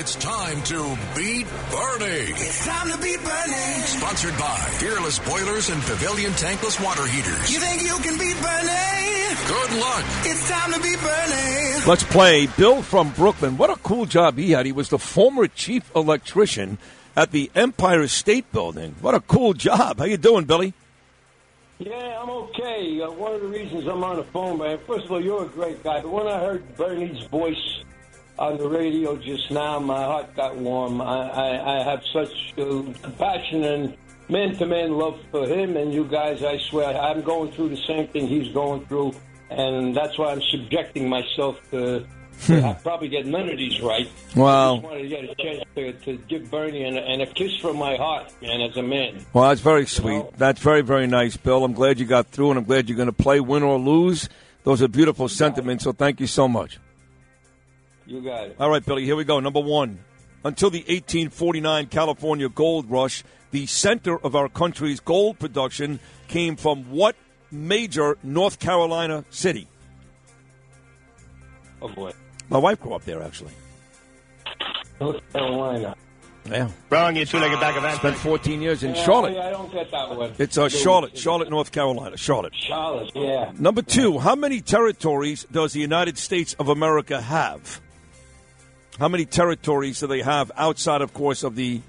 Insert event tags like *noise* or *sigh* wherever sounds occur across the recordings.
it's time to beat Bernie. It's time to beat Bernie. Sponsored by Peerless Boilers and Pavilion Tankless Water Heaters. You think you can beat Bernie? Good luck. It's time to beat Bernie. Let's play Bill from Brooklyn. What a cool job he had. He was the former chief electrician at the Empire State Building. What a cool job. How you doing, Billy? Yeah, I'm okay. Uh, one of the reasons I'm on the phone, man, first of all, you're a great guy. But when I heard Bernie's voice on the radio just now, my heart got warm. I, I, I have such uh, compassion and man-to-man love for him and you guys. I swear, I'm going through the same thing he's going through, and that's why I'm subjecting myself to. I probably get none of these right. Hmm. Wow. I just wanted to get a chance to, to give Bernie an, and a kiss from my heart, man, as a man. Well, that's very sweet. That's very, very nice, Bill. I'm glad you got through, and I'm glad you're going to play, win or lose. Those are beautiful sentiments, so thank you so much. You got it. All right, Billy, here we go. Number one. Until the 1849 California gold rush, the center of our country's gold production came from what major North Carolina city? Oh, boy. My wife grew up there, actually. North Carolina. Yeah. Wrong, you two-legged bag of ants. Spent 14 years in Yeah, Charlotte. I, I don't get that one. It's uh, Charlotte, Charlotte, North Carolina. Charlotte. Charlotte, yeah. Number two, how many territories does the United States of America have? How many territories do they have outside, of course, of the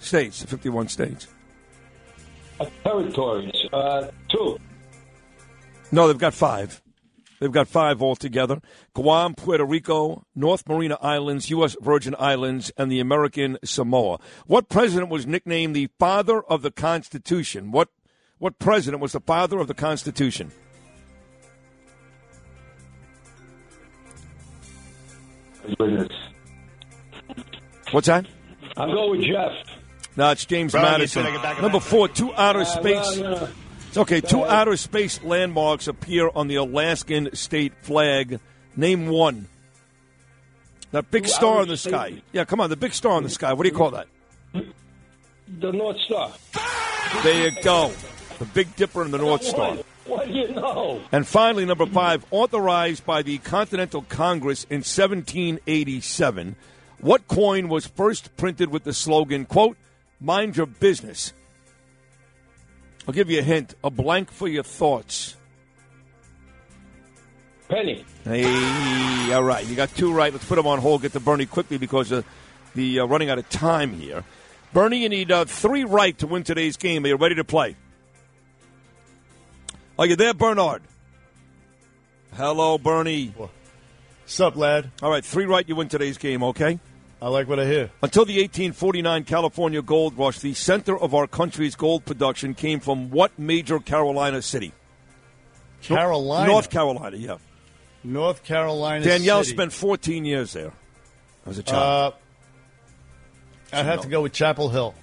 states, the 51 states? Uh, territories. Uh, two. No, they've got five. They've got five altogether Guam, Puerto Rico, North Marina Islands, U.S. Virgin Islands, and the American Samoa. What president was nicknamed the father of the Constitution? What, what president was the father of the Constitution? Goodness. What's that? I'm going with Jeff. No, it's James Wrong, Madison. two-legged bag of Number four, two outer Uh, space. well, you know, It's okay. Two ahead. outer space landmarks appear on the Alaskan state flag. Name one. That big Two star in the space- sky. Yeah, come on, the big star in the sky. What do you call that? the North Star. There you go. The Big Dipper and the North Star. What, *laughs* what do you know? And finally, number five, authorized by the Continental Congress in 1787, what coin was first printed with the slogan, quote, mind your business? I'll give you a hint a blank for your thoughts. Penny. Hey, all right. You got two right. Let's put them on hold. Get to Bernie quickly because uh, the uh, running out of time here. Bernie, you need uh, three right to win today's game. Are you ready to play? Are you there, Bernard? Hello, Bernie. Sup, lad? All right, three right, you win today's game, okay? I like what I hear. Until the 1849 California gold rush, the center of our country's gold production came from what major Carolina city? Carolina. North Carolina, yeah. North Carolina. Danielle City. spent 14 years there as a child. Uh, I'd have to go with Chapel Hill.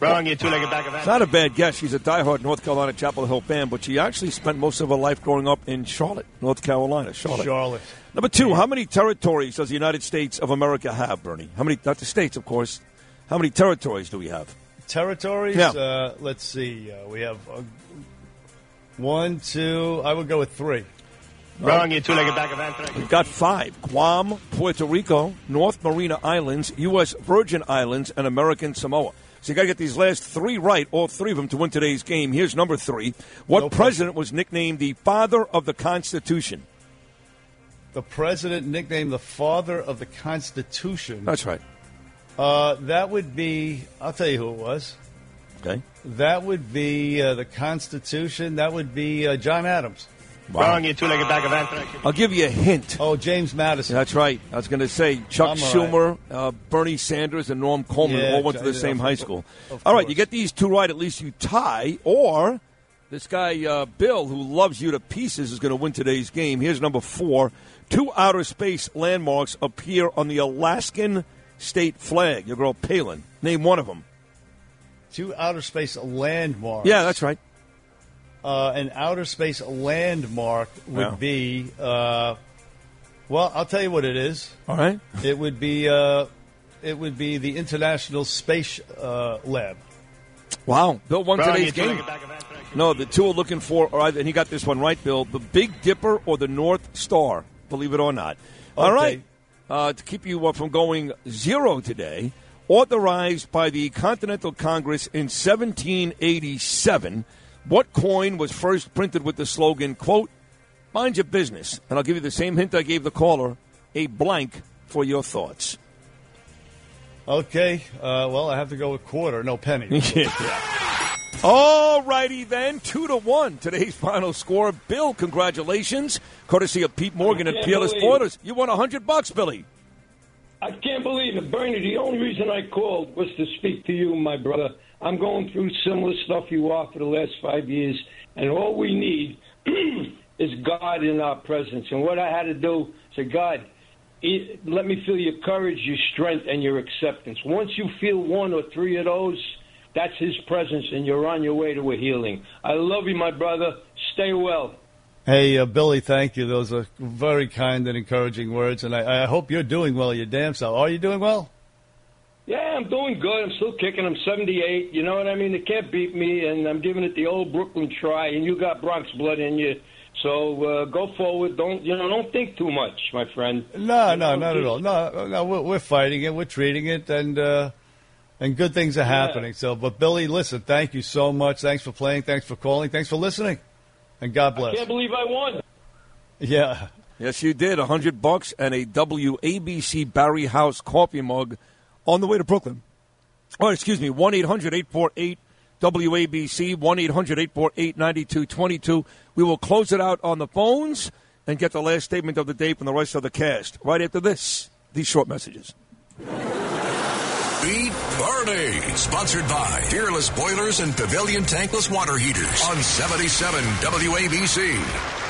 Wrong, you two-legged bag of It's not a bad guess. She's a diehard North Carolina Chapel Hill fan, but she actually spent most of her life growing up in Charlotte, North Carolina. Charlotte. Charlotte. Number two, how many territories does the United States of America have, Bernie? How many, not the states, of course. How many territories do we have? Territories. Yeah. Uh, let's see. Uh, we have uh, one, two. I would go with three. Wrong, you two-legged bag of ants. We've got five Guam, Puerto Rico, North Marina Islands, U.S. Virgin Islands, and American Samoa. So you got to get these last three right, all three of them, to win today's game. Here's number three. What No president was nicknamed the father of the Constitution? The president nicknamed the father of the Constitution. That's right. Uh, that would be. I'll tell you who it was. Okay. That would be uh, the Constitution. That would be uh, John Adams. Wrong, you two-legged bag of ants. I'll give you a hint. Oh, James Madison. That's right. I was going to say Chuck I'm all Schumer, uh, Bernie Sanders, and Norm Coleman Yeah, all went to the same high school. All right, you get these two right, at least you tie, or this guy uh, Bill, who loves you to pieces, is going to win today's game. Here's number four: two outer space landmarks appear on the Alaskan state flag. Your girl Palin. Name one of them. two outer space landmarks. Yeah, that's right. Uh, an outer space landmark would Yeah. be. Uh, well, I'll tell you what it is. All right. It would be. Uh, it would be the International Space uh, Lab. Wow. Bill won Wrong, today's game. two-legged bag of anthrax. No, the two are looking for, all right, and he got this one right, Bill. The Big Dipper or the North Star, believe it or not. All Okay. right. Uh, to keep you uh, from going zero today, authorized by the Continental Congress in 1787, what coin was first printed with the slogan, quote, mind your business? And I'll give you the same hint I gave the caller, a blank for your thoughts. Okay. Uh, well, I have to go with quarter, no penny. *laughs* All righty then, two to one. Today's final score. Bill, congratulations. Courtesy of Pete Morgan I and can't Peerless believe Porters. You won a hundred bucks, Billy. I can't believe it, Bernie. The only reason I called was to speak to you, my brother. I'm going through similar stuff you are for the last five years, and all we need *clears throat* is God in our presence. And what I had to do, say, God, let me feel your courage, your strength, and your acceptance. Once you feel one or three of those, that's His presence, and you're on your way to a healing. I love you, my brother. Stay well. Hey, uh, Billy, thank you. Those are very kind and encouraging words, and I, I hope you're doing well. Your damn self. Are you doing well? Yeah, I'm doing good. I'm still kicking. I'm 78. You know what I mean? They can't beat me, and I'm giving it the old Brooklyn try. And you got Bronx blood in you, so uh, go forward. Don't you know? Don't think too much, my friend. No, You no, know, not at all. No, no, we're, we're fighting it. We're treating it, and uh, and good things are happening. So, but Billy, listen, thank you so much. Thanks for playing. Thanks for calling. Thanks for listening, and God bless. I can't believe I won. Yeah. Yes, you did. A hundred bucks and a WABC Barry House coffee mug on the way to Brooklyn. Oh, excuse me. 1 800 848 WABC, 1 800 848 9222. We will close it out on the phones and get the last statement of the day from the rest of the cast right after this. These short messages. Beat Bernie. Sponsored by Peerless Boilers and Pavilion Tankless Water Heaters on 77 WABC.